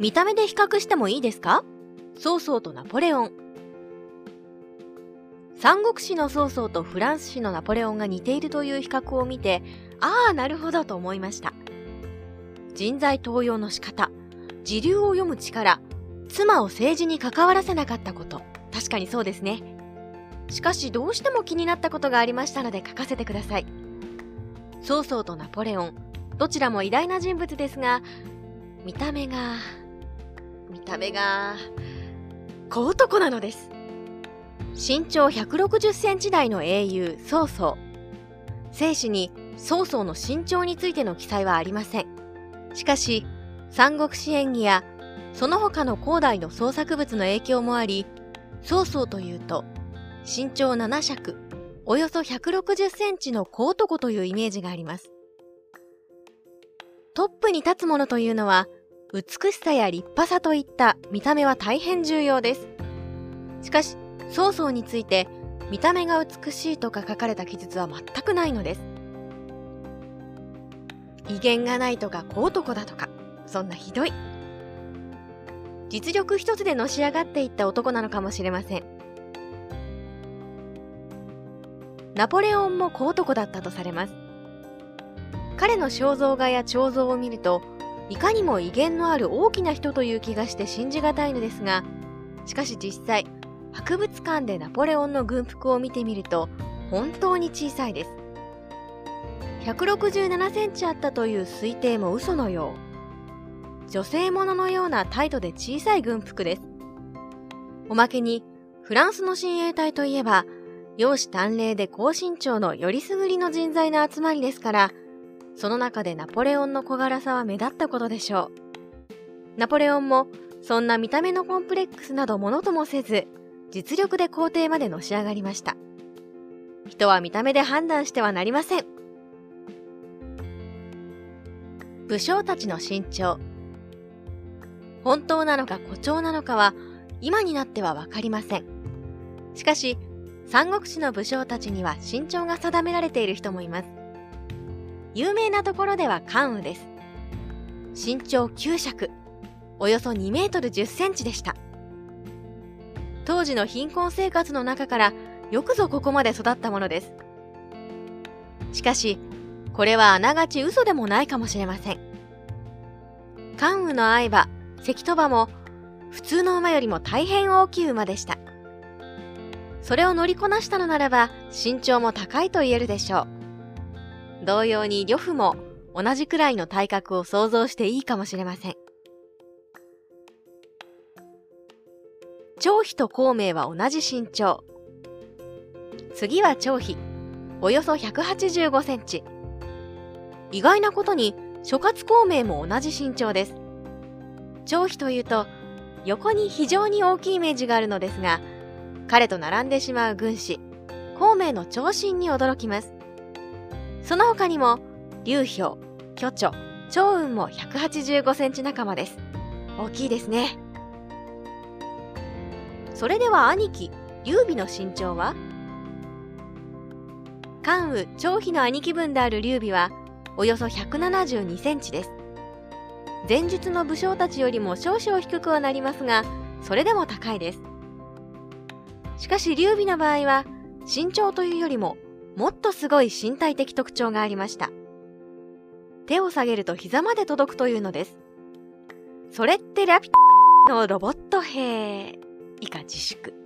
見た目で比較してもいいですか？曹操とナポレオン。三国志の曹操とフランス史のナポレオンが似ているという比較を見て、ああ、なるほどと思いました。人材登用の仕方、時流を読む力、妻を政治に関わらせなかったこと。確かにそうですね。しかしどうしても気になったことがありましたので書かせてください。曹操とナポレオン、どちらも偉大な人物ですが、見た目が、見た目が、小男なのです。身長160センチ台の英雄、曹操。聖史に曹操の身長についての記載はありません。しかし、三国志演義やその他の古代の創作物の影響もあり、曹操というと、身長7尺、およそ160センチの小男というイメージがあります。トップに立つものというのは、美しさや立派さといった見た目は大変重要です。しかし、曹操について、見た目が美しいとか書かれた記述は全くないのです。威厳がないとか小男だとか、そんなひどい。実力一つでのし上がっていった男なのかもしれません。ナポレオンも小男だったとされます。彼の肖像画や彫像を見ると、いかにも威厳のある大きな人という気がして信じがたいのですが、しかし実際、博物館でナポレオンの軍服を見てみると、本当に小さいです。167センチあったという推定も嘘のよう。女性もののような態度で小さい軍服です。おまけに、フランスの親衛隊といえば、容姿端麗で高身長のよりすぐりの人材の集まりですから、その中でナポレオンの小柄さは目立ったことでしょう。ナポレオンも、そんな見た目のコンプレックスなどものともせず、実力で皇帝までのし上がりました。人は見た目で判断してはなりません。武将たちの身長。本当なのか誇張なのかは今になってはわかりません。しかし、三国志の武将たちには身長が定められている人もいます。有名なところでは関羽です。身長9尺、およそ2メートル10センチでした。当時の貧困生活の中からよくぞここまで育ったものです。しかし、これはあながち嘘でもないかもしれません。関羽の愛馬、関戸馬も普通の馬よりも大変大きい馬でした。それを乗りこなしたのならば身長も高いと言えるでしょう。同様に呂布も同じくらいの体格を想像していいかもしれません。張飛と孔明は同じ身長。次は張飛、およそ185センチ。意外なことに諸葛孔明も同じ身長です。張飛というと横に非常に大きいイメージがあるのですが、彼と並んでしまう軍師、孔明の長身に驚きます。その他にも、劉氷、巨著、趙雲も185センチ仲間です。大きいですね。それでは兄貴、劉備の身長は？関羽、張飛の兄貴分である劉備は、およそ172センチです。前述の武将たちよりも少々低くはなりますが、それでも高いです。しかし劉備の場合は、身長というよりも、もっとすごい身体的特徴がありました。手を下げると膝まで届くというのです。それってラピュタのロボット兵。以下自粛。